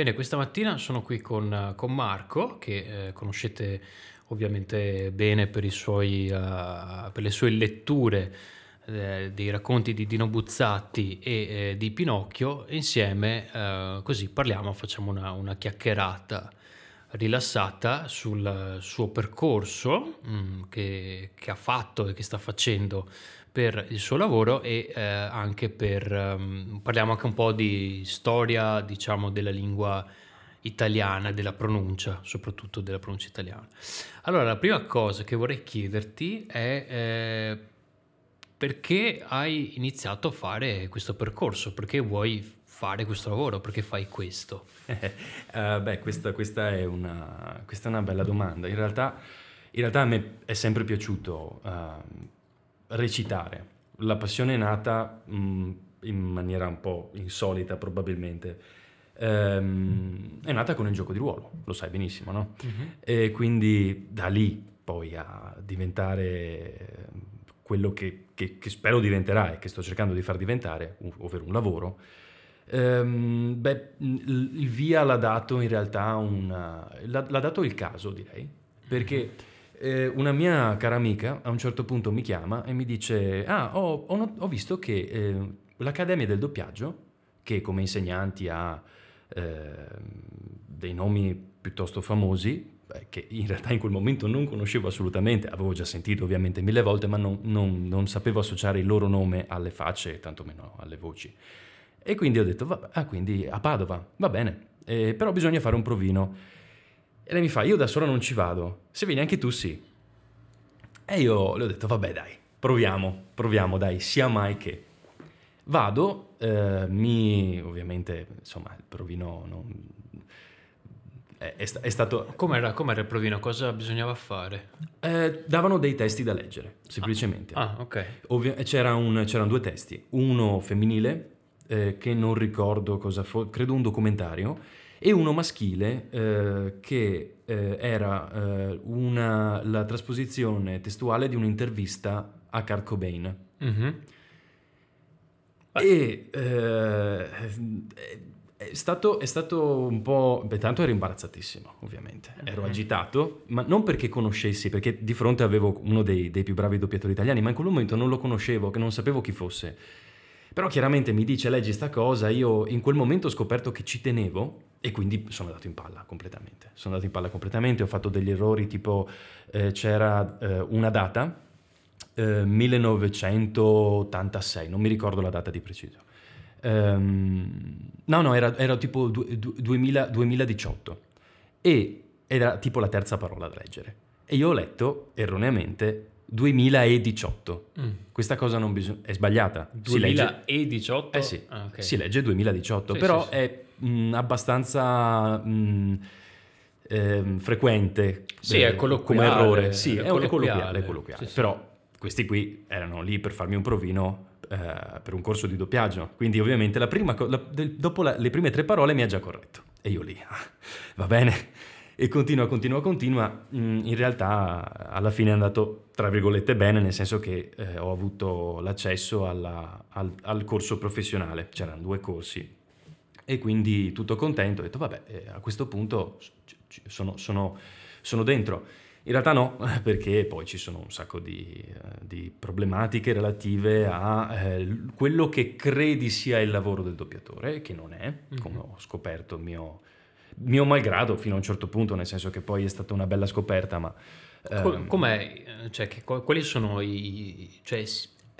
Bene, questa mattina sono qui con, con Marco, che eh, conoscete ovviamente bene per, suoi, uh, per le sue letture eh, dei racconti di Dino Buzzatti e eh, di Pinocchio. Insieme, eh, così parliamo, facciamo una, una, chiacchierata rilassata sul suo percorso mh, mm, che, che, ha fatto e che sta facendo per il suo lavoro e eh, anche per um, parliamo anche un po' di storia diciamo della lingua italiana della pronuncia soprattutto della pronuncia italiana. Allora la prima cosa che vorrei chiederti è eh, perché hai iniziato a fare questo percorso? Perché vuoi fare questo lavoro? Perché fai questo? Uh, beh questa, questa, è una, questa, è una, bella domanda. In realtà, in realtà a me è sempre piaciuto uh, recitare. La passione è nata mh, mm, in maniera un po' insolita probabilmente. Ehm, è nata con il gioco di ruolo, lo sai benissimo, no? Uh-huh. E quindi da lì poi a diventare quello che, che, che, spero diventerà e che sto cercando di far diventare, ovvero un lavoro, ehm, beh, il via l'ha dato in realtà una, l'ha, l'ha dato il caso, direi, perché eh, una mia cara amica a un certo punto mi chiama e mi dice, ah, ho, ho, ho visto che eh, l'Accademia del doppiaggio, che come insegnanti ha eh, dei nomi piuttosto famosi, che in realtà in quel momento non conoscevo assolutamente, avevo già sentito ovviamente mille volte, ma non, non, non sapevo associare il loro nome alle facce tantomeno alle voci. E quindi ho detto, va, ah, quindi a Padova, va bene, eh, però bisogna fare un provino. E lei mi fa, io da sola non ci vado, se vieni anche tu sì. E io le ho detto, vabbè dai, proviamo, proviamo, dai, sia mai che. Vado, eh, mi, ovviamente, insomma, il provino non, è, è, è, stato... Com'era, com'era il provino? Cosa bisognava fare? Eh, davano dei testi da leggere, semplicemente. Ah, ah ok. Ovvio, c'era un, c'erano due testi, uno femminile, eh, che non ricordo cosa fu, credo un documentario, e uno maschile eh, che eh, era eh, una, la trasposizione testuale di un'intervista a Kurt Cobain. Mm-hmm. E eh, è stato, è stato, un po'... Beh, tanto ero imbarazzatissimo, ovviamente. Ero agitato, ma non perché conoscessi, perché di fronte avevo uno dei, dei più bravi doppiatori italiani, ma in quel momento non lo conoscevo, che non sapevo chi fosse. Però chiaramente mi dice leggi sta cosa, io in quel momento ho scoperto che ci tenevo e quindi sono andato in palla completamente. Sono andato in palla completamente, ho fatto degli errori tipo eh, c'era eh, una data, eh, 1986, non mi ricordo la data di preciso. Um, no, no, era, era tipo du, du, 2000, 2018 e era tipo la terza parola da leggere. E io ho letto erroneamente 2018. Mm. Questa cosa non bisogna... è sbagliata. 2018? Eh sì, ah, okay. si legge 2018, sì, però sì, sì. è mh, mm, abbastanza mh, eh, frequente sì, eh, come errore. Sì, è, colloquiale. colloquiale, colloquiale. Però questi qui erano lì per farmi un provino eh, per un corso di doppiaggio, quindi ovviamente la prima, la, dopo la, le prime tre parole mi ha già corretto. E io lì, ah, va bene e continua, continua, continua, mm, in realtà alla fine è andato tra virgolette bene, nel senso che eh, ho avuto l'accesso alla, al, al, corso professionale, c'erano due corsi e quindi tutto contento, ho detto vabbè eh, a questo punto sono, sono, sono, dentro. In realtà no, perché poi ci sono un sacco di, eh, di problematiche relative a eh, quello che credi sia il lavoro del doppiatore, che non è, come ho scoperto mio mio malgrado fino a un certo punto, nel senso che poi è stata una bella scoperta, ma... Ehm... Com'è? Cioè, che, quali sono i... Cioè,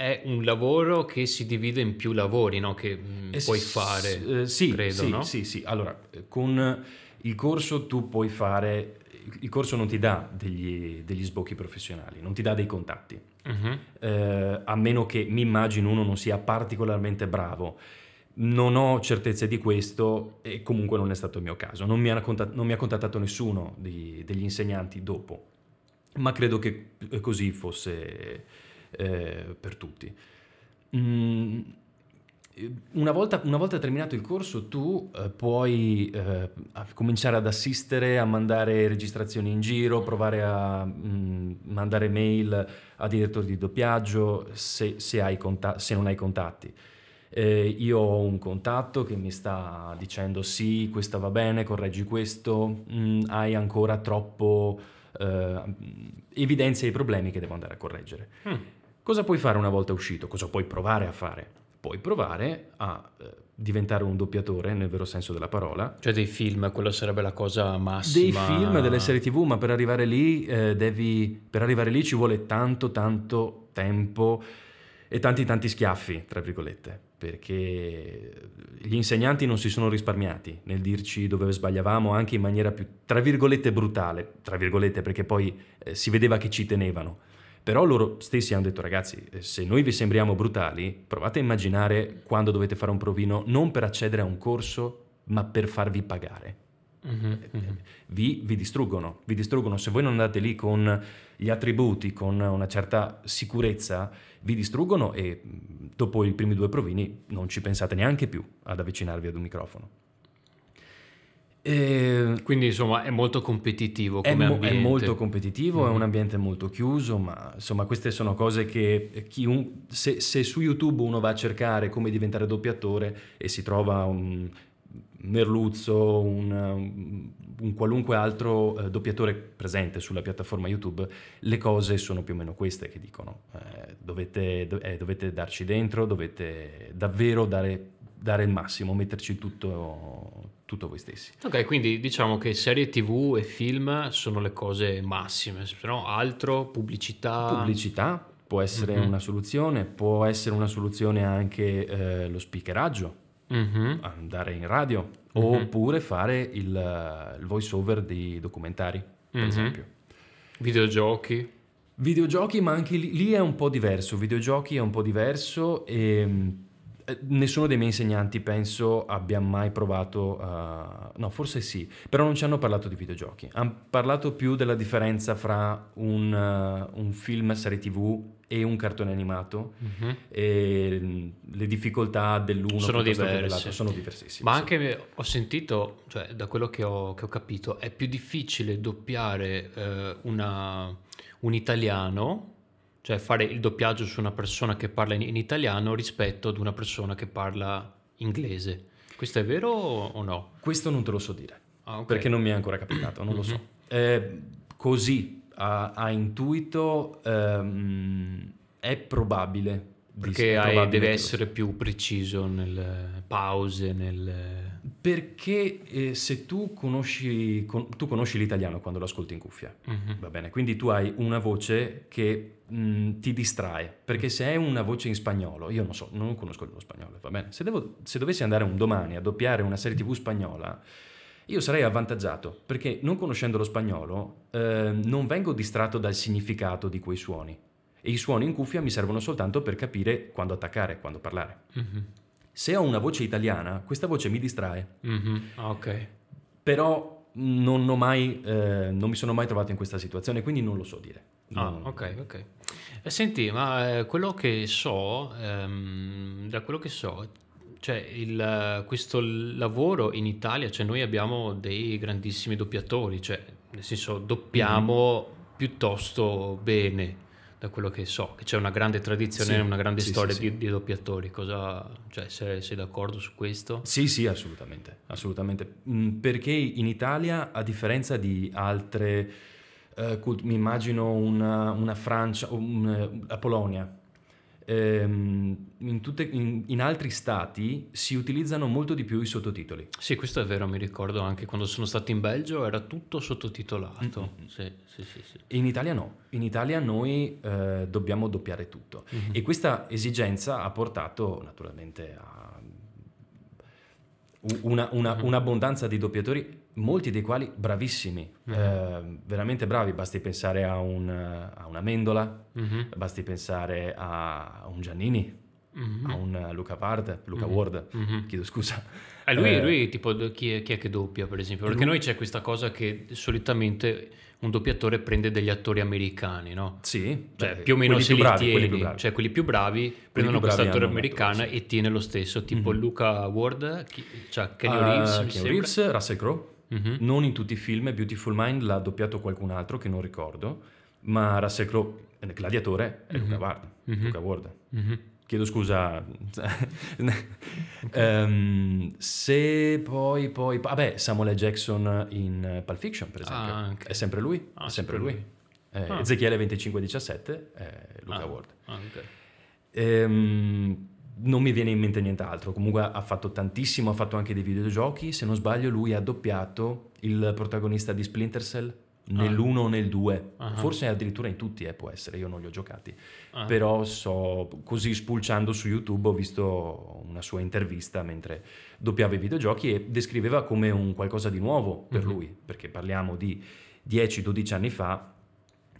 è un lavoro che si divide in più lavori, no? Che mm, eh, puoi fare, eh, sì, credo, sì, no? Sì, sì, allora, con il corso tu puoi fare... Il corso non ti dà degli, degli sbocchi professionali, non ti dà dei contatti, uh-huh. eh, a meno che mi immagino uno non sia particolarmente bravo non ho certezze di questo e comunque non è stato il mio caso. Non mi ha, contattato, non mi ha contattato nessuno di, degli insegnanti dopo, ma credo che così fosse eh, per tutti. Mm, una, volta, una, volta, terminato il corso tu eh, puoi eh, cominciare ad assistere, a mandare registrazioni in giro, provare a mh, mm, mandare mail a direttori di doppiaggio se, se, conta- se non hai contatti. eh, io ho un contatto che mi sta dicendo sì, questo va bene, correggi questo, mm, hai ancora troppo eh, evidenzia i problemi che devo andare a correggere. Mm. Cosa puoi fare una volta uscito? Cosa puoi provare a fare? Puoi provare a eh, diventare un doppiatore nel vero senso della parola. Cioè dei film, quello sarebbe la cosa massima. Dei film, delle serie tv, ma per arrivare lì eh, devi, per arrivare lì ci vuole tanto tanto tempo e tanti tanti schiaffi, tra virgolette, perché gli insegnanti non si sono risparmiati nel dirci dove sbagliavamo anche in maniera più, tra virgolette, brutale, tra virgolette, perché poi eh, si vedeva che ci tenevano. Però loro stessi hanno detto ragazzi, eh, se noi vi sembriamo brutali, provate a immaginare quando dovete fare un provino non per accedere a un corso, ma per farvi pagare. Mm-hmm, mm-hmm. Vi, vi, distruggono, vi distruggono. Se voi non andate lì con gli attributi, con una certa sicurezza, vi distruggono e dopo i primi due provini non ci pensate neanche più ad avvicinarvi ad un microfono. E Quindi insomma è molto competitivo come è mo- ambiente. È molto competitivo, mm. è un ambiente molto chiuso, ma insomma queste sono cose che chiun- se, se, su YouTube uno va a cercare come diventare doppiatore e si trova un Merluzzo, un, un qualunque altro eh, doppiatore presente sulla piattaforma YouTube, le cose sono più o meno queste che dicono. Eh, dovete, do, eh, dovete, darci dentro, dovete davvero dare, dare il massimo, metterci tutto, tutto, voi stessi. Ok, quindi diciamo che serie TV e film sono le cose massime, se no altro, pubblicità. Pubblicità può essere mm-hmm. una soluzione, può essere una soluzione anche eh, lo speakeraggio mm-hmm. andare in radio mm-hmm. oppure fare il, il voice over di documentari, per Mhm. esempio. Videogiochi. Videogiochi, ma anche lì, lì è un po' diverso. Videogiochi è un po' diverso e mh, eh, nessuno dei miei insegnanti penso abbia mai provato a... No, forse sì, però non ci hanno parlato di videogiochi. Hanno parlato più della differenza fra un, uh, un film, serie tv e un cartone animato Mhm. e mh, le difficoltà dell'uno Sono diverse. sono diversissime. Ma sì. anche ho sentito, cioè da quello che ho, che ho capito, è più difficile doppiare eh, una- un italiano, cioè fare il doppiaggio su una persona che parla in, in italiano rispetto ad una persona che parla inglese. Questo è vero o no? Questo non te lo so dire. Ah, ok. perché non mi è ancora capitato, non lo so. Mhm. Eh, così, a, a intuito, ehm, è probabile. Perché hai- deve essere più preciso nelle pause, nel... Perché eh, se tu conosci, con- tu conosci l'italiano quando lo ascolti in cuffia, Mhm. va bene? Quindi tu hai una voce che mh, ti distrae, perché se è una voce in spagnolo, io non so, non conosco lo spagnolo, va bene? Se, devo- se dovessi andare un domani a doppiare una serie tv spagnola, io sarei avvantaggiato, perché non conoscendo lo spagnolo eh, non vengo distratto dal significato di quei suoni. E i suoni in cuffia mi servono soltanto per capire quando attaccare, quando parlare. Mhm. Se ho una voce italiana, questa voce mi distrae, Mhm. Ah, ok. però non, ho mai, eh, non mi sono mai trovato in questa situazione, quindi non lo so dire. Ah, Non- ok, ok. Senti, ma eh, quello che so, ehm, da quello che so, cioè il, questo lavoro in Italia, cioè noi abbiamo dei grandissimi doppiatori, cioè nel senso doppiamo Mm-hmm. piuttosto bene, da quello che so, che c'è una grande tradizione, Sì, una grande sì, storia sì. Di, di doppiatori. Cosa, cioè, sei, sei d'accordo su questo? Sì, sì, assolutamente, assolutamente. Mm, Perché in Italia, a differenza di altre, eh, cult- mi immagino una, una Francia, un, eh, la Polonia, ehm, in, tutte- in- in altri stati si utilizzano molto di più i sottotitoli. Sì, questo è vero, mi ricordo anche quando sono stato in Belgio era tutto sottotitolato. Mm-mm. Sì, sì, sì, sì. In Italia no, in Italia noi eh, dobbiamo doppiare tutto Mhm. e questa esigenza ha portato naturalmente a una- una- Mhm. un'abbondanza di doppiatori, molti dei quali bravissimi, Mhm. eh, veramente bravi, basti pensare a, un, a una Mendola, Mhm. basti pensare a un Giannini, Mhm. a un Luca Ward, Luca Mhm. Ward, Mhm. chiedo scusa. Eh, lui, Eh, lui, tipo, chi è, chi è che doppia, per esempio? Perché lui- noi c'è questa cosa che solitamente un doppiatore prende degli attori americani, no? Sì, Cioè, beh, più o meno quelli se li bravi, tieni, quelli più bravi. cioè quelli più bravi prendono più bravi questo attore americano attore, sì. e tiene lo stesso, tipo Mhm. Luca Ward, chi, cioè Kenny Ah, Reeves, sembra. Reeves, Russell Crowe. Mhm. Non in tutti i film, Beautiful Mind l'ha doppiato qualcun altro che non ricordo, ma Russell Crowe, eh, Gladiatore, è Mhm. Luca Ward. Mhm. Luca Ward. Chiedo scusa. um, se poi, poi, vabbè, Samuel L. Jackson in Pulp Fiction, per esempio, Ah, ok. è sempre lui, Ah, è sempre lui. lui. Eh, Ah. Ezechiele 2517 è Luca Ah, Ward. ah, ok. Ehm, non mi viene in mente nient'altro. Comunque ha fatto tantissimo, ha fatto anche dei videogiochi. Se non sbaglio, lui ha doppiato il protagonista di Splinter Cell nell'1 o nel 2. Ah. Forse addirittura in tutti, eh, può essere, io non li ho giocati. Ah. Però so, così spulciando su YouTube ho visto una sua intervista mentre doppiava i videogiochi e descriveva come un qualcosa di nuovo per Mhm. lui, perché parliamo di 10-12 anni fa.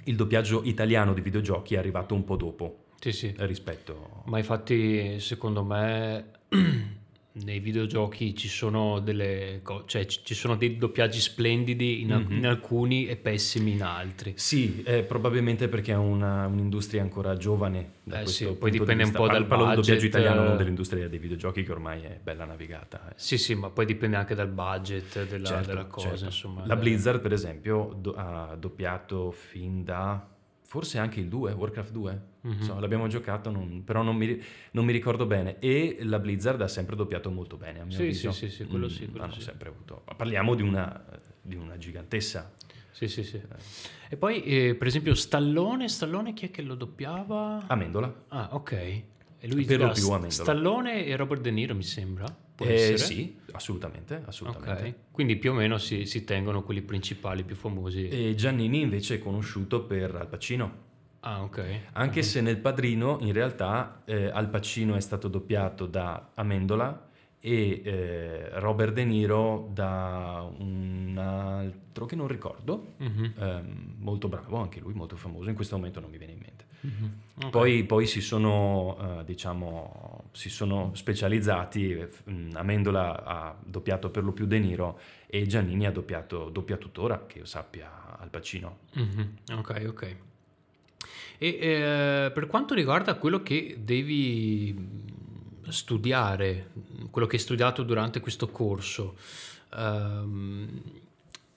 Il doppiaggio italiano di videogiochi è arrivato un po' dopo Sì, sì. rispetto Ma infatti, secondo me, nei videogiochi ci sono delle cioè ci sono dei doppiaggi splendidi in, Mhm. in alcuni e pessimi in altri. Sì, eh, probabilmente perché è una- un'industria ancora giovane. Eh sì, poi punto di dipende un po' dal Parlo del doppiaggio budget, italiano, non eh. dell'industria dei videogiochi che ormai è bella navigata. eh. Sì, sì, ma poi dipende anche dal budget della, Certo, della cosa, certo. insomma. La Eh, Blizzard, per esempio, do- ha doppiato fin da forse anche il 2, Warcraft 2. Mhm. Insomma, l'abbiamo giocato, non- però non mi, non mi ricordo bene. E la Blizzard ha sempre doppiato molto bene, a mio Sì, avviso. sì, sì, sì, quello sì, Mm, quello hanno sì. sempre avuto. Parliamo di una, di una gigantessa. Sì, sì, sì. E poi, eh, per esempio, Stallone, Stallone chi è che lo doppiava? Amendola? Ah, ok. E lui Per lo più Amendola. Stallone e Robert De Niro, mi sembra. Può Eh, sì, assolutamente, assolutamente. Ok. Quindi più o meno si, si tengono quelli principali, più famosi. E Giannini invece è conosciuto per Al Pacino, Ah, ok. anche se nel Padrino in realtà eh, Al Pacino è stato doppiato da Amendola e eh, Robert De Niro da un altro che non ricordo, Mhm, ehm, molto bravo anche lui, molto famoso, in questo momento non mi viene in mente. mhm. Ok. Poi, poi si sono, eh, diciamo, si sono specializzati, Amendola ha doppiato per lo più De Niro e Giannini ha doppiato, doppia tuttora, che io sappia, Al Pacino. Mhm, Ok, ok. E eh, per quanto riguarda quello che devi studiare, quello che hai studiato durante questo corso, ehm,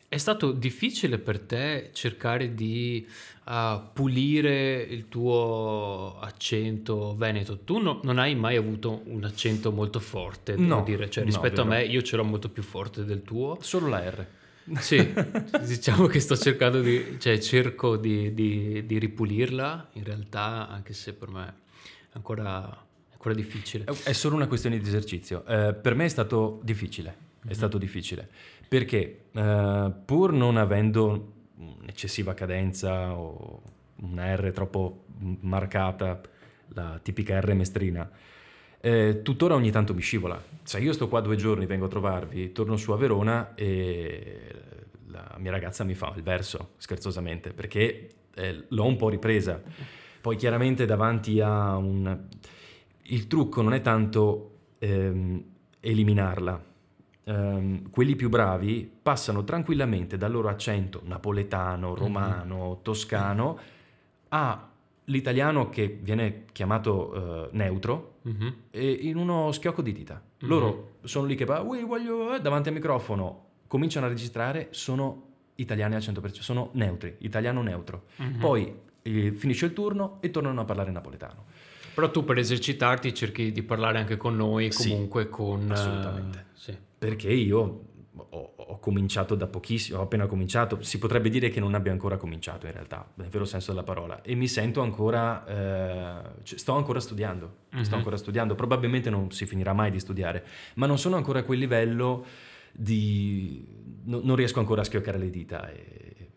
è stato difficile per te cercare di ah, pulire il tuo accento veneto? Tu no- non hai mai avuto un accento molto forte, devo No, dire, cioè no, rispetto a vero. me io ce l'ho molto più forte del tuo. Solo la R. Sì, diciamo che sto cercando di, cioè cerco di, di- di ripulirla, in realtà, anche se per me è ancora, ancora difficile. È- solo una questione di esercizio. Eh, per me è stato difficile, è stato difficile, perché eh, pur non avendo un'eccessiva cadenza o una R troppo marcata, la tipica R mestrina, eh, tuttora ogni tanto mi scivola. Cioè io sto qua due giorni, vengo a trovarvi, torno su a Verona e la mia ragazza mi fa il verso, scherzosamente, perché eh, l'ho un po' ripresa. Poi chiaramente davanti a un... Il trucco non è tanto ehm, eliminarla. Ehm, quelli più bravi passano tranquillamente dal loro accento napoletano, romano, toscano all'italiano che viene chiamato eh, neutro Mhm. e in uno schiocco di dita. Mhm. Loro sono lì che va, "Ui, voglio", eh, davanti al microfono, cominciano a registrare, sono italiani al 100%, sono neutri, italiano neutro. Mhm. Poi eh, finisce il turno e tornano a parlare napoletano. Però tu per esercitarti cerchi di parlare anche con noi, Sì, comunque con... eh, assolutamente. sì. Perché io ho, ho cominciato da pochissimo, ho appena cominciato, si potrebbe dire che non abbia ancora cominciato in realtà, nel vero senso della parola, e mi sento ancora, eh, cioè, sto ancora studiando, sto Mhm. ancora studiando, probabilmente non si finirà mai di studiare, ma non sono ancora a quel livello di... no- non riesco ancora a schioccare le dita. E,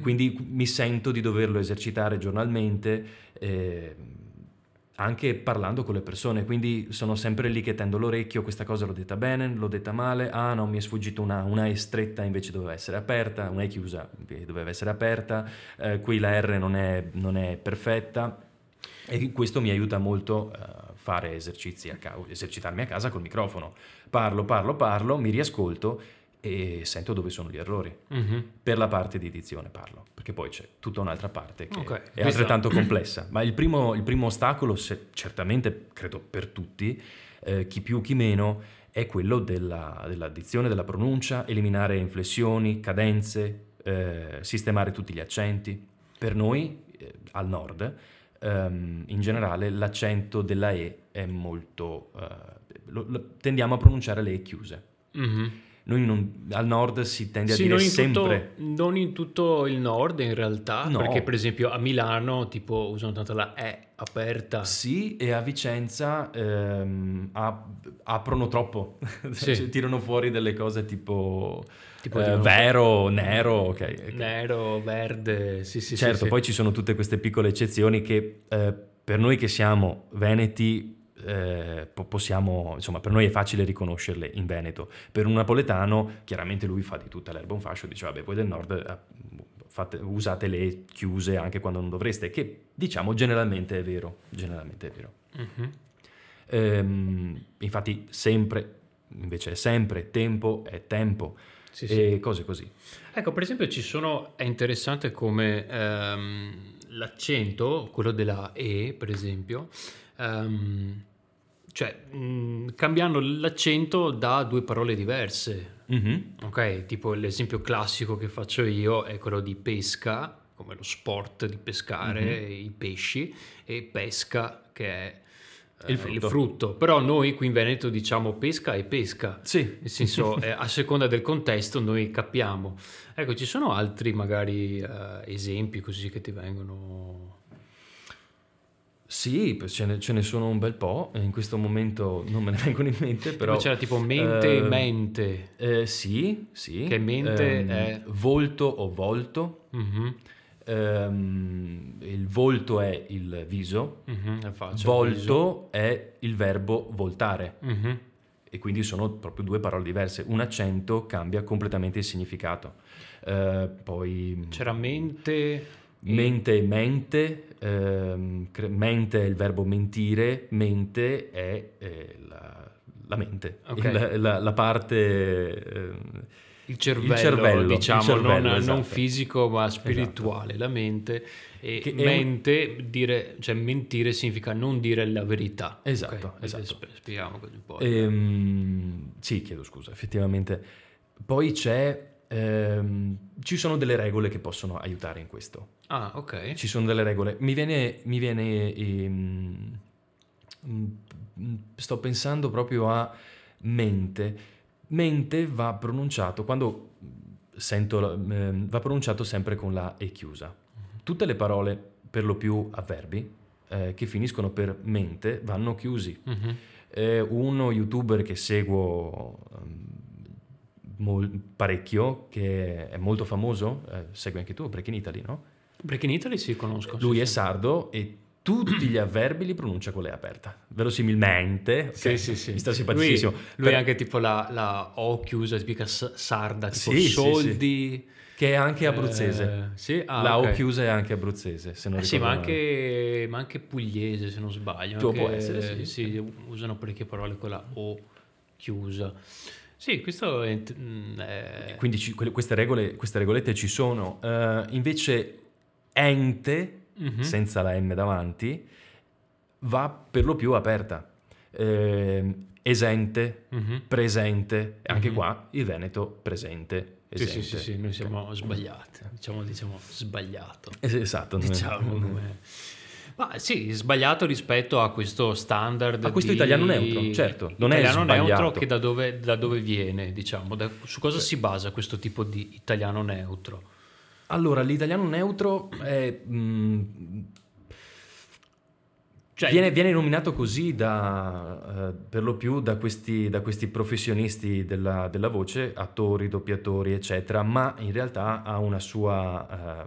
quindi mi sento di doverlo esercitare giornalmente. eh, anche parlando con le persone, quindi sono sempre lì che tendo l'orecchio, questa cosa l'ho detta bene, l'ho detta male, ah no, mi è sfuggita una, una E stretta invece doveva essere aperta, una E chiusa eh, doveva essere aperta, eh, qui la R non è, non è perfetta e questo mi aiuta molto a fare esercizi a ca- esercitarmi a casa col microfono. Parlo, parlo, parlo, mi riascolto e sento dove sono gli errori. Mhm. Per la parte di edizione parlo, perché poi c'è tutta un'altra parte che Ok, è altrettanto complessa. Ma il primo, il primo ostacolo, se- certamente credo per tutti, eh, chi più chi meno, è quello della, dell'addizione, della pronuncia, eliminare inflessioni, cadenze, eh, sistemare tutti gli accenti. Per noi, eh, al nord, ehm, in generale l'accento della E è molto... eh, lo- lo- tendiamo a pronunciare le E chiuse. Mhm. Noi non- al nord si tende a Sì, dire non sempre... tutto, non in tutto il nord in realtà, No. perché per esempio a Milano tipo usano tanto la E aperta. Sì, e a Vicenza ehm, ap- aprono troppo, Sì. Cioè, tirano fuori delle cose tipo, Tipo eh, vero, nero, ok. ok. Nero, verde, sì sì certo, sì, sì. poi ci sono tutte queste piccole eccezioni che eh, per noi che siamo veneti eh, po- possiamo, insomma, per noi è facile riconoscerle in Veneto. Per un napoletano, chiaramente lui fa di tutta l'erba un fascio, dice vabbè, voi del nord eh, fate- usate le chiuse anche quando non dovreste, che diciamo generalmente è vero, generalmente è vero. Mhm. Ehm, infatti sempre, invece è sempre, tempo è tempo Sì, sì. e cose così. Ecco, per esempio ci sono, è interessante come ehm, l'accento, quello della E per esempio, ehm, cioè mh, cambiando l'accento da due parole diverse. Mhm. Ok, tipo l'esempio classico che faccio io è quello di pesca, come lo sport di pescare Mhm. i pesci, e pesca che è Il eh, frutto. Però noi qui in Veneto diciamo pesca e pesca. Sì, Nel senso, eh, a seconda del contesto noi capiamo. Ecco, ci sono altri magari eh, esempi così che ti vengono... Sì, ce ne, ce ne sono un bel po', in questo momento non me ne vengono in mente, però... C'era tipo mente e eh, mente. eh, sì, sì. Che mente Ehm, è- Volto o volto. Mhm, Ehm, il volto è il viso, la faccia, il volto è il verbo voltare. viso. Mhm. e quindi sono proprio due parole diverse. Un accento cambia completamente il significato. Eh, poi C'era mente... mente e mente, ehm, mente è il verbo mentire, mente è eh, la, la mente, Ok. Il- la, la parte... ehm, Il cervello, cervello, il diciamo, cervello, non, esatto. non fisico ma spirituale, la mente. E Che è un- mente, dire, cioè mentire significa non dire la verità. Esatto, Ok, esatto. sp- Spieghiamo così un po'. Ehm, sì, chiedo scusa, effettivamente. Poi c'è... ehm, ci sono delle regole che possono aiutare in questo. Ah, ok. Ci sono delle regole. Mi viene, mi viene ehm, mm, mm, sto pensando proprio a mente. Mente va pronunciato quando sento ehm, va pronunciato sempre con la e chiusa. Tutte le parole, per lo più avverbi, eh, che finiscono per mente vanno chiusi. Mhm. Eh, uno youtuber che seguo ehm, mol- parecchio, che è molto famoso, eh, segui anche tu, Break in Italy, no? Perché in Italia si conoscono. Lui sì, è sì. sardo e tutti gli avverbi li pronuncia con le aperta. Verosimilmente. ok? Sì, sì, sì. Mi sta Lui, simpaticissimo. lui Per- è anche tipo la, la O chiusa, tipica sarda, tipo Sì, sì, soldi. Che è anche abruzzese. Eh, sì, ah, la ok. O chiusa è anche abruzzese, se non Eh sì, ma anche, ma anche pugliese se non sbaglio. Anche- può essere, sì. usano parecchie parole con la O chiusa. Sì, questo è... mm, Quindi ci- queste, regole, queste regolette ci sono. Eh, invece ente, Mhm. senza la M davanti, va per lo più aperta. Eh, esente, Mhm. presente, anche Mhm. qua il Veneto presente. Sì, Esente. sì, sì, sì, noi siamo sbagliati. Diciamo, diciamo sbagliato. Es- Esatto. Diciamo come... Ma sì, sbagliato rispetto a questo standard. A questo di- italiano neutro, certo, non è italiano neutro sbagliato. che da dove, da dove viene, diciamo. Da- su cosa si basa questo tipo di italiano neutro? Allora, l'italiano neutro è, mm, Cioè, viene, viene nominato così da, eh, per lo più da questi, da questi professionisti della, della voce, attori, doppiatori, eccetera, ma in realtà ha una sua eh,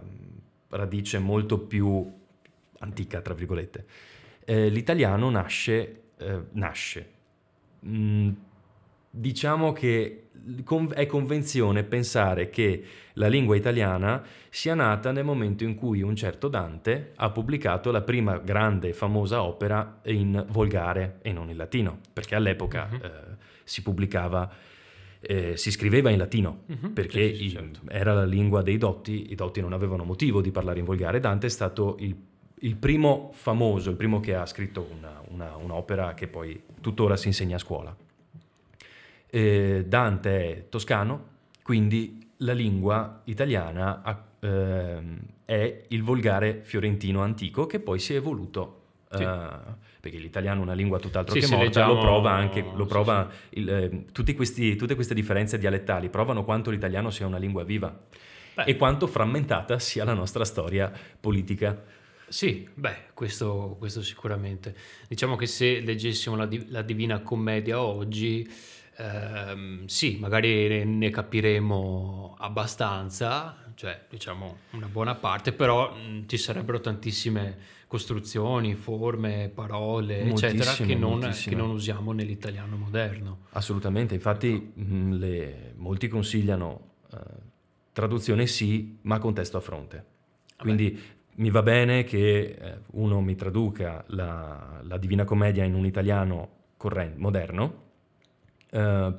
radice molto più antica, tra virgolette. Eh, l'italiano nasce, eh, nasce. Mm, diciamo che è convenzione pensare che la lingua italiana sia nata nel momento in cui un certo Dante ha pubblicato la prima grande e famosa opera in volgare e non in latino, perché all'epoca Mhm. eh, si pubblicava, eh, si scriveva in latino, Mhm, perché certo. era la lingua dei dotti, i dotti non avevano motivo di parlare in volgare. Dante è stato il, il primo famoso, il primo che ha scritto una- una- un'opera che poi tuttora si insegna a scuola. Eh, Dante è toscano, quindi la lingua italiana ha- ehm, è il volgare fiorentino antico che poi si è evoluto. Sì. eh, perché l'italiano è una lingua tutt'altro Sì, che morta, leggiamo- lo prova anche, lo sì, prova il, eh, tutti questi- tutte queste differenze dialettali provano quanto l'italiano sia una lingua viva Beh. e quanto frammentata sia la nostra storia politica. Sì, beh, questo, questo sicuramente. Diciamo che se leggessimo la, Di- la Divina Commedia oggi, ehm, sì, magari ne, ne capiremo abbastanza, cioè diciamo una buona parte, però mh, ci sarebbero tantissime costruzioni, forme, parole, eccetera, che non, moltissime. che non usiamo nell'italiano moderno. Assolutamente, infatti mh, le- molti consigliano eh, traduzione sì, ma con testo a fronte. Quindi mi va bene che eh, uno mi traduca la, la Divina Commedia in un italiano corrente, moderno, eh,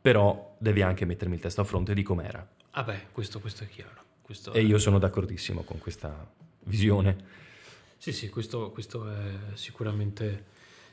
però devi anche mettermi il testo a fronte di com'era. Ah beh, questo, questo è chiaro. Questo E è- io sono d'accordissimo con questa visione. Sì, sì, questo, questo è sicuramente,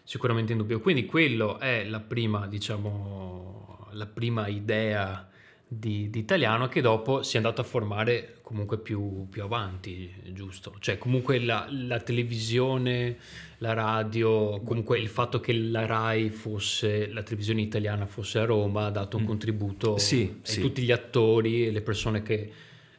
sicuramente indubbio. Quindi quello è la prima, diciamo, la prima idea di, di italiano che dopo si è andato a formare comunque più, più avanti, giusto? Cioè comunque la, la televisione, la radio, comunque il fatto che la RAI fosse, la televisione italiana fosse a Roma ha dato un Mm. contributo Sì, e sì. tutti gli attori e le persone che,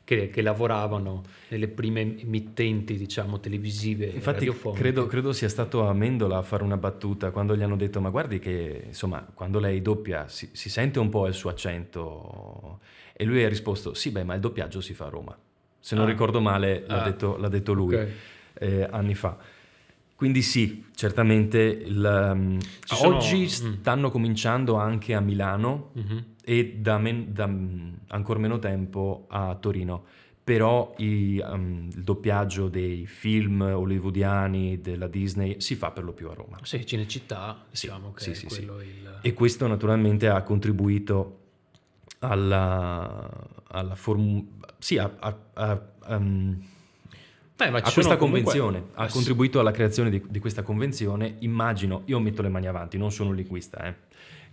che- che lavoravano nelle prime emittenti, diciamo, televisive Infatti credo, credo sia stato Amendola a fare una battuta quando gli hanno detto ma guardi che insomma quando lei doppia si, si sente un po' il suo accento e lui ha risposto sì beh ma il doppiaggio si fa a Roma. Se non Ah. ricordo male l'ha, Ah. detto, l'ha detto lui Ok. eh, anni fa. Quindi sì, certamente il, um, sono- oggi mm. stanno cominciando anche a Milano Mhm. E da, men- da, mm, ancora meno tempo a Torino. Però i, um, il doppiaggio dei film hollywoodiani della Disney si fa per lo più a Roma. Sì, Cinecittà, Sì, diciamo che sì, è sì, sì. quello il... E questo naturalmente ha contribuito alla, alla form- sì, a, a- a- um, Beh, ma a questa sono comunque- convenzione, ha sì. contribuito alla creazione di, di questa convenzione. Immagino, io metto le mani avanti, non sono un linguista, eh,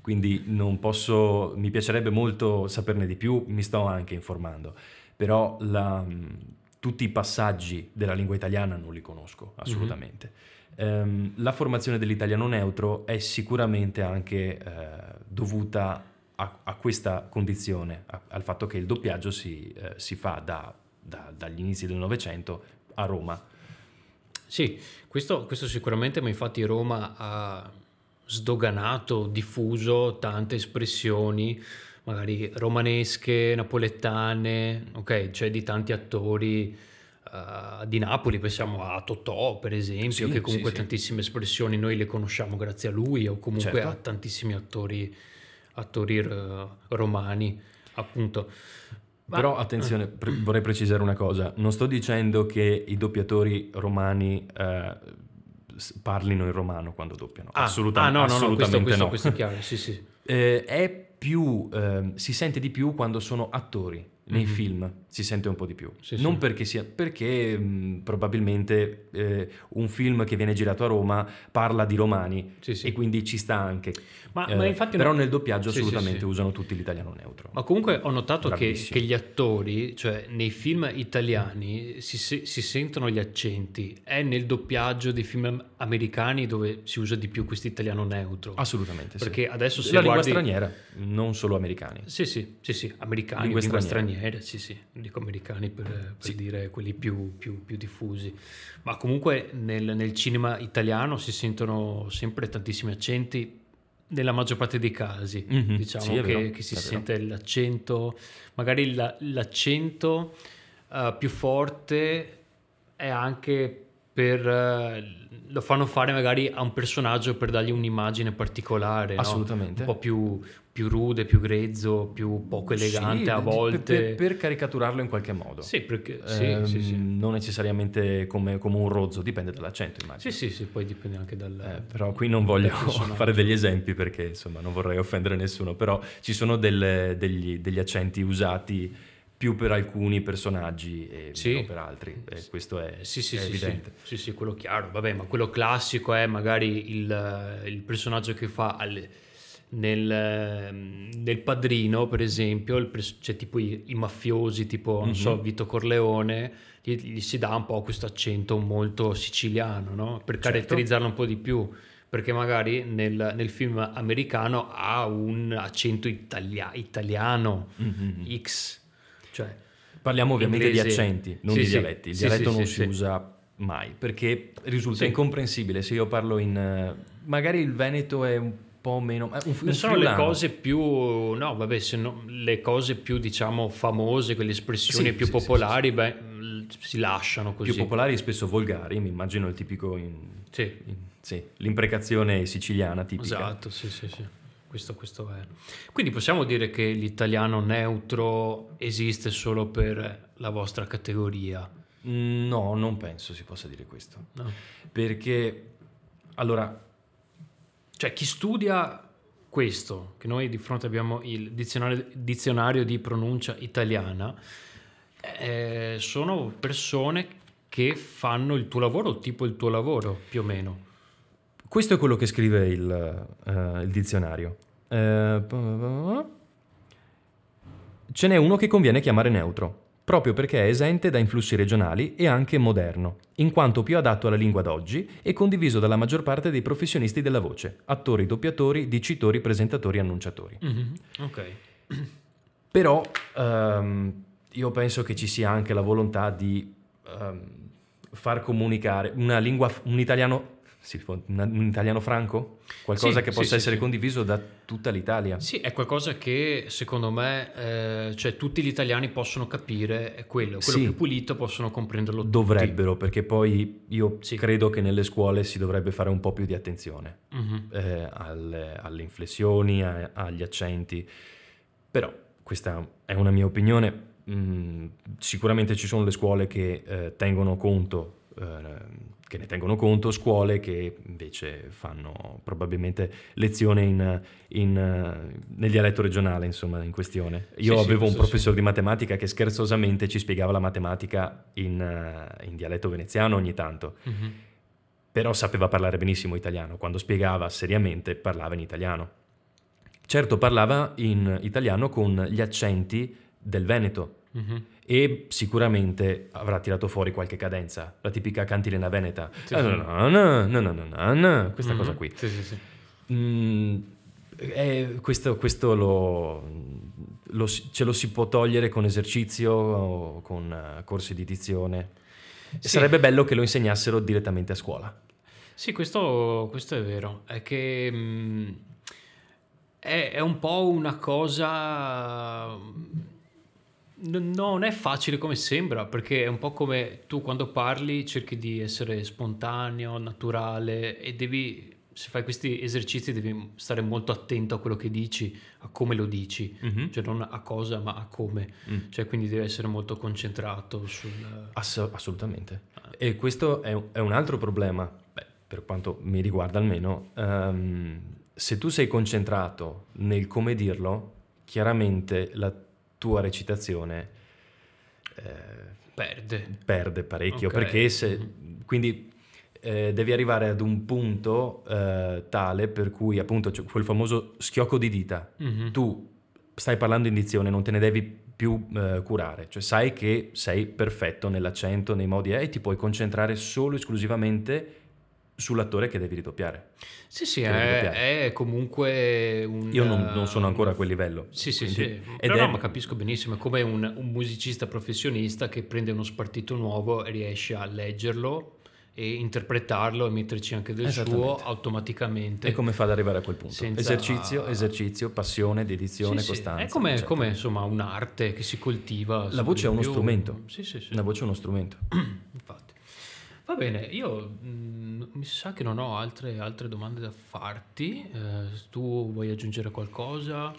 quindi non posso, mi piacerebbe molto saperne di più, mi sto anche informando, però la- mh, tutti i passaggi della lingua italiana non li conosco assolutamente. Ehm, la formazione dell'italiano neutro è sicuramente anche eh, dovuta a, a questa condizione, a- al fatto che il doppiaggio si, eh, si fa da- da- dagli inizi del Novecento a Roma. Sì, questo, questo sicuramente, ma infatti Roma ha sdoganato, diffuso tante espressioni, magari romanesche, napoletane, ok? C'è di tanti attori eh, di Napoli, pensiamo a Totò per esempio, Sì, che comunque sì, sì. tantissime espressioni noi le conosciamo grazie a lui o comunque Certo. a tantissimi attori, attori eh, romani, appunto. Ma- Però attenzione, pre- vorrei precisare una cosa, non sto dicendo che i doppiatori romani eh, s- parlino in romano quando doppiano, Ah, Assoluta- ah, no, no, no, assolutamente questo, no. questo è chiaro, sì, sì. Eh, è più, ehm, si sente di più quando sono attori nei Mhm. film, si sente un po' di più. Sì, non sì. perché sia, perché mh, probabilmente eh, un film che viene girato a Roma parla di romani Sì, e quindi ci sta anche. Ma, Eh, ma infatti però no- nel doppiaggio assolutamente usano tutti l'italiano neutro. Ma comunque ho notato che, che gli attori, cioè nei film italiani, si, si sentono gli accenti. È nel doppiaggio dei film americani dove si usa di più questo italiano neutro. Assolutamente. Perché adesso se La lingua guardi... straniera, non solo americani. Sì, sì, sì, sì, americani, Lingue lingue, straniere. Straniere, sì, sì, dico americani per, per Sì. dire quelli più, più- più diffusi. Ma comunque nel, nel cinema italiano si sentono sempre tantissimi accenti, nella maggior parte dei casi. Mhm, Diciamo sì, che, vero, che si sente l'accento, magari la- l'accento eh, più forte è anche per... eh, lo fanno fare magari a un personaggio per dargli un'immagine particolare, no? Assolutamente. un po' più, più rude, più grezzo, più poco elegante Sì, a volte. Per, per caricaturarlo in qualche modo. Sì, perché sì, Ehm, sì, sì. Non necessariamente come, come un rozzo, dipende dall'accento, immagino. Sì, sì, sì, poi dipende anche dal... Eh, però qui non voglio fare degli esempi perché insomma non vorrei offendere nessuno, però ci sono delle- degli, degli accenti usati più per alcuni personaggi e Sì. meno per altri, e questo è, Sì, sì, è sì, evidente. Sì, sì, sì, quello chiaro. Vabbè, ma quello classico è magari il, il personaggio che fa al- nel, ehm, nel padrino, per esempio, il c'è tipo i, i mafiosi, tipo, non so, Mhm. Vito Corleone, gli, gli si dà un po' questo accento molto siciliano, no? Per Certo. caratterizzarlo un po' di più. Perché magari nel, nel film americano ha un accento italia- italiano Mhm. X, cioè Parliamo ovviamente di Inglese. accenti, non Sì, di dialetti. Il Sì, dialetto sì, non si usa mai perché risulta incomprensibile se io parlo in... magari il Veneto è un po' meno... un, sono le cose più, no, vabbè, se no- le cose più, diciamo, famose, quelle espressioni Sì, più sì, sì, popolari, beh, l- si lasciano così. Più popolari e spesso volgari, mi immagino il tipico... in- Sì, in- sì, l'imprecazione siciliana tipica. esatto, sì, sì, sì. Questo, questo è. Quindi possiamo dire che l'italiano neutro esiste solo per la vostra categoria, Mm, No, non penso si possa dire questo. no? Perché, allora, Cioè, chi studia questo, che noi di fronte abbiamo il dizionario, dizionario di pronuncia italiana, eh, sono persone che fanno il tuo lavoro, tipo il tuo lavoro, più o meno. questo è quello che scrive il, eh, il dizionario. Eh, ce n'è uno che conviene chiamare neutro, proprio perché è esente da influssi regionali e anche moderno, in quanto più adatto alla lingua d'oggi e condiviso dalla maggior parte dei professionisti della voce, attori, doppiatori, dicitori, presentatori, annunciatori. Ok. Però ehm, io penso che ci sia anche la volontà di ehm, far comunicare una lingua, un italiano, si può- un italiano franco? Qualcosa Sì, che possa sì, essere sì. condiviso da tutta l'Italia. Sì, è qualcosa che secondo me, eh, cioè tutti gli italiani possono capire, è quello, quello più pulito possono comprenderlo tutti. Dovrebbero, perché poi io credo che nelle scuole si dovrebbe fare un po' più di attenzione Mhm. eh, alle, alle inflessioni, a- agli accenti. Però questa è una mia opinione. Mm, sicuramente ci sono le scuole che eh, tengono conto, eh, che ne tengono conto, scuole che invece fanno probabilmente lezione in, in, nel dialetto regionale, insomma, in questione. Io Sì, sì, avevo un questo professore di matematica che scherzosamente ci spiegava la matematica in, eh, in dialetto veneziano ogni tanto Mhm. però sapeva parlare benissimo italiano. Quando spiegava seriamente parlava in italiano. Certo, parlava in italiano con gli accenti del Veneto Mhm. e sicuramente avrà tirato fuori qualche cadenza, la tipica cantilena veneta. Sì, Ah, sì. no, no, no, no, no, no, no, questa Mhm. cosa qui. Sì, sì, sì. Mm, eh, questo questo lo, lo ce lo si può togliere con esercizio o con eh, corsi di dizione. Sì. Sarebbe bello che lo insegnassero direttamente a scuola. Sì, questo, questo è vero. È che mh, è, è un po' una cosa. Non è facile come sembra, perché è un po' come tu quando parli cerchi di essere spontaneo, naturale e devi, se fai questi esercizi, devi stare molto attento a quello che dici, a come lo dici, Mhm. cioè non a cosa, ma a come. Mm. Cioè, quindi devi essere molto concentrato sul. Ass- assolutamente. E questo è, un- è un altro problema, beh, per quanto mi riguarda almeno. ehm, se tu sei concentrato nel come dirlo, chiaramente la tua recitazione eh, Perde. perde parecchio, Ok. perché se, quindi eh, devi arrivare ad un punto eh, tale per cui appunto c'è quel famoso schiocco di dita. Mhm. Tu stai parlando in dizione, non te ne devi più eh, curare, cioè sai che sei perfetto nell'accento, nei modi eh, e ti puoi concentrare solo esclusivamente sull'attore che devi ridoppiare. Sì, sì, è, è comunque un... Io non, non sono ancora a un- quel livello. Sì, sì, quindi- sì. Però è- no, ma capisco benissimo, è come un, un musicista professionista che prende uno spartito nuovo e riesce a leggerlo e interpretarlo e metterci anche del suo automaticamente. E come fa ad arrivare a quel punto? Senza- Esercizio, esercizio, passione, dedizione, Sì, sì, costanza. È come, eccetera. come, insomma un'arte che si coltiva. La voce è uno più. strumento. Sì, sì, sì. La voce è uno strumento. Infatti. Va bene, io mm, mi sa che non ho altre, altre domande da farti. Eh, tu vuoi aggiungere qualcosa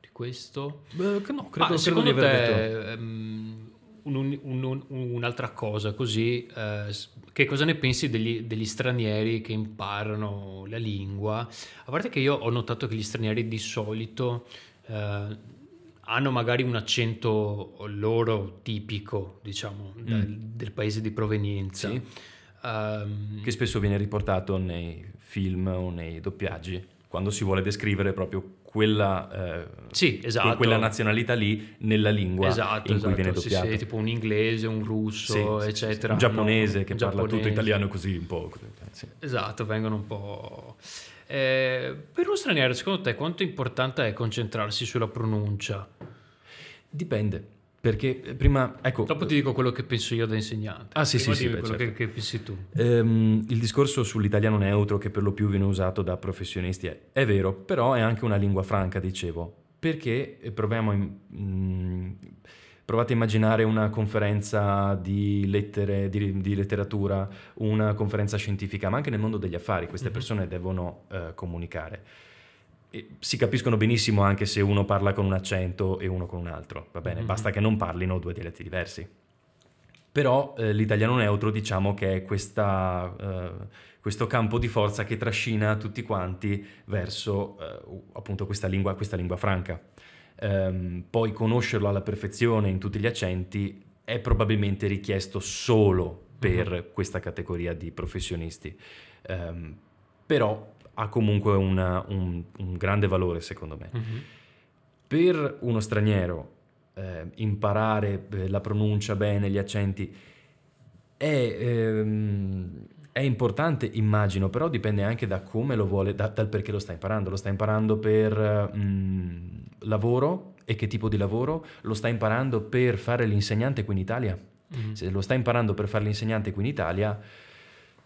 di questo? Beh, che no, credo, Ma credo secondo te, ehm, un- un- un- un'altra cosa così, eh, che cosa ne pensi degli, degli stranieri che imparano la lingua? A parte che io ho notato che gli stranieri di solito eh, hanno magari un accento loro tipico, diciamo, dal- del paese di provenienza. Sì. Ehm, Che spesso viene riportato nei film o nei doppiaggi. Quando si vuole descrivere proprio quella, eh, sì, esatto. quella nazionalità lì nella lingua esatto, in esatto. cui viene doppiato. Sì, sì, tipo un inglese, un russo, sì, eccetera. Un giapponese no, che un parla giapponese. tutto italiano così un po'. Esatto, vengono un po'... Eh, per uno straniero, secondo te, quanto importante è concentrarsi sulla pronuncia? Dipende. Perché prima, ecco... Dopo ti dico quello che penso io da insegnante. Ah sì, prima sì, sì. quello certo. che, che, pensi tu. Um, il discorso sull'italiano neutro che per lo più viene usato da professionisti è, è vero, però è anche una lingua franca, dicevo. Perché proviamo... In, mm, provate a immaginare una conferenza di, lettere, di, di, letteratura, una conferenza scientifica, ma anche nel mondo degli affari queste mm-hmm. persone devono uh, comunicare si capiscono benissimo anche se uno parla con un accento e uno con un altro, va bene, mm-hmm. basta che non parlino due dialetti diversi. Però eh, l'italiano neutro diciamo che è questa, eh, questo campo di forza che trascina tutti quanti verso eh, appunto questa lingua, questa lingua franca. Ehm, poi conoscerlo alla perfezione in tutti gli accenti è probabilmente richiesto solo per mm-hmm. questa categoria di professionisti. Ehm, però ha comunque una, un, un, grande valore secondo me. Mm-hmm. Per uno straniero eh, imparare eh, la pronuncia bene, gli accenti, è, ehm, è, importante immagino, però dipende anche da come lo vuole, da, dal perché lo sta imparando. Lo sta imparando per mm, lavoro e che tipo di lavoro? Lo sta imparando per fare l'insegnante qui in Italia? Mm-hmm. Se lo sta imparando per fare l'insegnante qui in Italia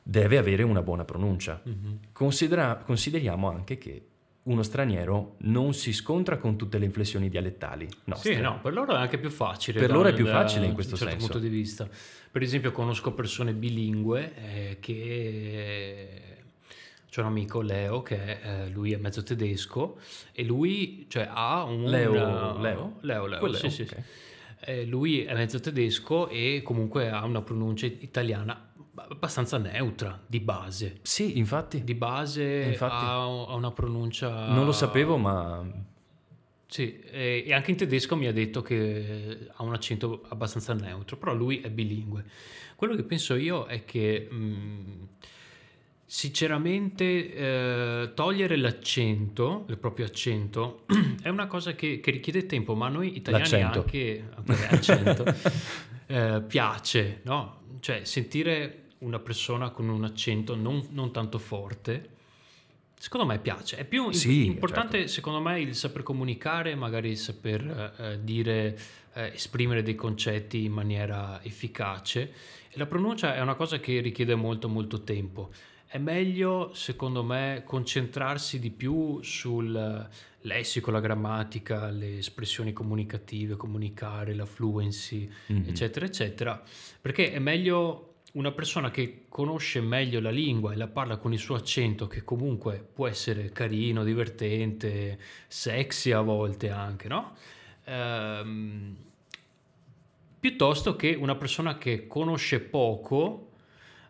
deve avere una buona pronuncia. Mm-hmm. Considera- consideriamo anche che uno straniero non si scontra con tutte le inflessioni dialettali. Nostre. Sì, no, per loro è anche più facile. Per loro è più facile in questo certo senso. punto di vista. Per esempio, conosco persone bilingue eh, che. C'è un amico Leo che eh, lui è mezzo tedesco e lui cioè, ha un Leo Leo Leo, Leo, Leo Leo sì, sì, okay. sì. Eh, lui è mezzo tedesco e comunque ha una pronuncia italiana abbastanza neutra di base. Sì, infatti. Di base infatti. Ha, ha, una pronuncia... Non lo sapevo, ma... Sì, e, e, anche in tedesco mi ha detto che ha un accento abbastanza neutro, però lui è bilingue. Quello che penso io è che mh, sinceramente eh, togliere l'accento, il proprio accento, è una cosa che, che richiede tempo, ma noi italiani l'accento. anche... Okay, accento, eh, piace, no? Cioè sentire una persona con un accento non, non tanto forte, secondo me piace. È più sì, importante, certo. secondo me, il saper comunicare, magari il saper eh, dire, eh, esprimere dei concetti in maniera efficace. E la pronuncia è una cosa che richiede molto, molto tempo. È meglio, secondo me, concentrarsi di più sul lessico, la grammatica, le espressioni comunicative, comunicare, la fluency, mm-hmm. eccetera, eccetera, perché è meglio una persona che conosce meglio la lingua e la parla con il suo accento, che comunque può essere carino, divertente, sexy a volte anche, no? Ehm, piuttosto che una persona che conosce poco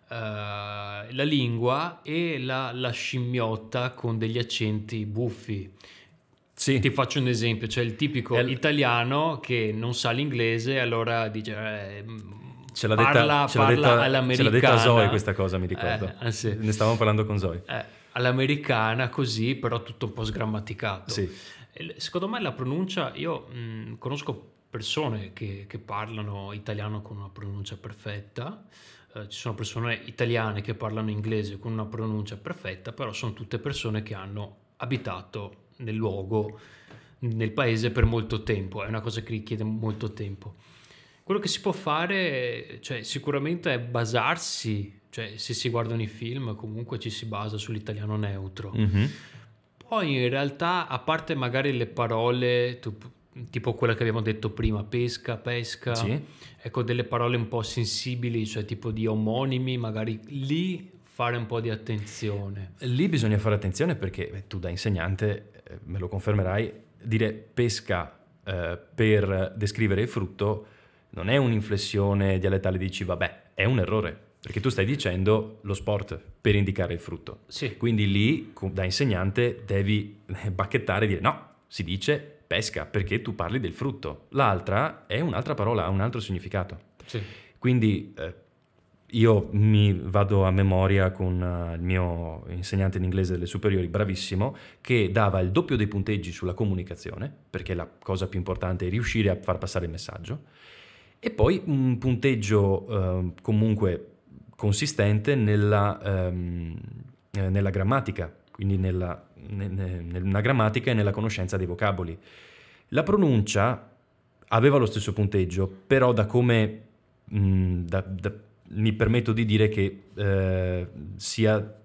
eh, la lingua e la, la scimmiotta con degli accenti buffi. Sì. Ti faccio un esempio, c'è il tipico El... italiano che non sa l'inglese, allora dice... Eh, Ce l'ha detta, parla, ce l'ha detta, all'americana. Ce l'ha detta Zoe questa cosa, mi ricordo. Eh, sì. Ne stavamo parlando con Zoe. Eh, all'americana così, però tutto un po' sgrammaticato. Sì. Secondo me la pronuncia, io mh, conosco persone che, che, parlano italiano con una pronuncia perfetta, eh, ci sono persone italiane che parlano inglese con una pronuncia perfetta, però sono tutte persone che hanno abitato nel luogo, nel paese per molto tempo, è una cosa che richiede molto tempo. Quello che si può fare, cioè, sicuramente è basarsi, cioè se si guardano i film comunque ci si basa sull'italiano neutro. Mm-hmm. Poi in realtà, a parte magari le parole, tipo quella che abbiamo detto prima, pesca, pesca, sì. ecco delle parole un po' sensibili, cioè tipo di omonimi, magari lì fare un po' di attenzione. Lì bisogna fare attenzione perché tu da insegnante, eh, me lo confermerai, dire pesca eh, per descrivere il frutto non è un'inflessione dialettale, dici vabbè, è un errore, perché tu stai dicendo lo sport per indicare il frutto. Sì. Quindi lì, da insegnante, devi bacchettare e dire no, si dice pesca, perché tu parli del frutto. L'altra è un'altra parola, ha un altro significato. Sì. Quindi eh, io mi vado a memoria con uh, il mio insegnante in inglese delle superiori, bravissimo, che dava il doppio dei punteggi sulla comunicazione, perché la cosa più importante è riuscire a far passare il messaggio, e poi un punteggio uh, comunque consistente nella, um, nella grammatica, quindi nella, nella grammatica e nella conoscenza dei vocaboli. La pronuncia aveva lo stesso punteggio, però da come... Mh, da, da, mi permetto di dire che eh, sia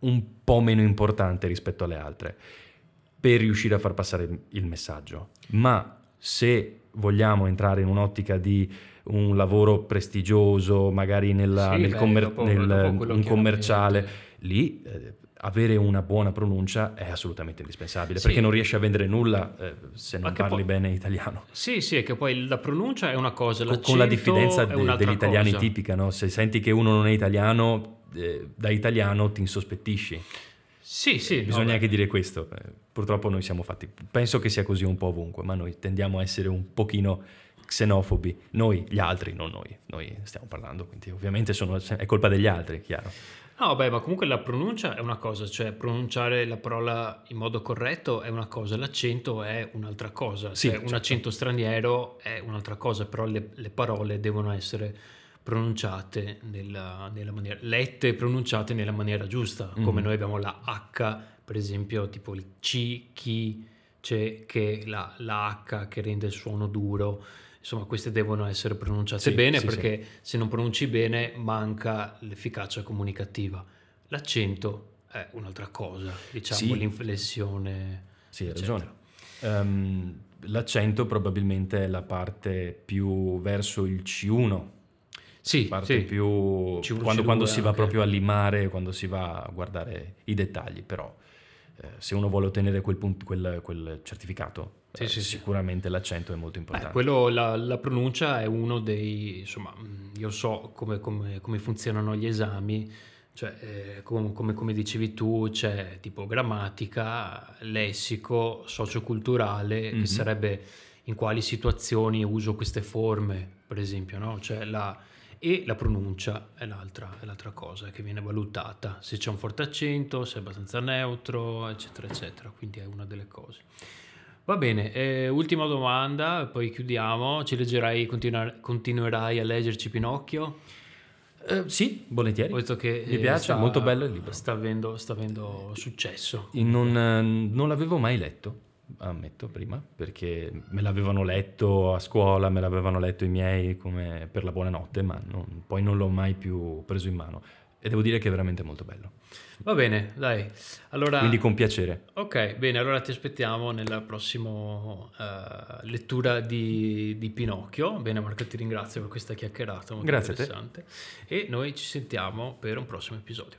un po' meno importante rispetto alle altre per riuscire a far passare il messaggio. Ma se vogliamo entrare in un'ottica di un lavoro prestigioso, magari nella, sì, nel beh, commer- dopo, nel, dopo un commerciale, lì eh, avere una buona pronuncia è assolutamente indispensabile sì. perché non riesci a vendere nulla eh, se non parli poi, bene italiano. Sì, sì, è che poi la pronuncia è una cosa, con, con la diffidenza de, degli italiani cosa. tipica, no? se senti che uno non è italiano, eh, da italiano ti insospettisci. Sì, sì. Eh, bisogna no, anche dire questo. Eh, purtroppo noi siamo fatti. Penso che sia così un po' ovunque, ma noi tendiamo a essere un pochino xenofobi. Noi, gli altri, non noi. Noi stiamo parlando, quindi ovviamente sono, è colpa degli altri, chiaro. No, beh, ma comunque la pronuncia è una cosa, cioè pronunciare la parola in modo corretto è una cosa, l'accento è un'altra cosa. Sì, cioè, certo. un accento straniero è un'altra cosa, però le, le parole devono essere pronunciate nella, nella, maniera, lette e pronunciate nella maniera giusta, mm. come noi abbiamo la H, per esempio, tipo il C, chi, c'è, che la, la H che rende il suono duro insomma queste devono essere pronunciate sì, bene sì, perché sì. se non pronunci bene manca l'efficacia comunicativa. L'accento è un'altra cosa, diciamo l'inflessione. Sì, hai ragione. Um, l'accento probabilmente è la parte più verso il C1. Sì, parte più C1, quando, C2, quando si va proprio a limare, quando si va a guardare i dettagli, però eh, se uno vuole ottenere quel, punto, quel, quel certificato, sì, eh, sì, sicuramente sì. l'accento è molto importante. Beh, quello, la, la, pronuncia è uno dei, insomma, mm, io so come, come, come funzionano gli esami, cioè, eh, come, come, dicevi tu, c'è tipo grammatica, lessico, socioculturale, mm-hmm. che sarebbe in quali situazioni uso queste forme, per esempio, no? Cioè la, e la pronuncia è l'altra, è l'altra, cosa che viene valutata, se c'è un forte accento, se è abbastanza neutro, eccetera, eccetera, quindi è una delle cose. Va bene, eh, ultima domanda, poi chiudiamo. Ci leggerai, continuerai a leggerci Pinocchio? Eh, sì, volentieri. Visto che mi piace, sta, molto bello il libro. Sta avendo, sta avendo successo. Non, non, l'avevo mai letto, ammetto prima, perché me l'avevano letto a scuola, me l'avevano letto i miei come per la buonanotte, ma non, poi non l'ho mai più preso in mano. E devo dire che è veramente molto bello. Va bene, dai. Allora, Quindi con piacere. Ok, bene, allora ti aspettiamo nella prossima uh, lettura di, di, Pinocchio. Bene, Marco, ti ringrazio per questa chiacchierata molto Grazie interessante. E noi ci sentiamo per un prossimo episodio.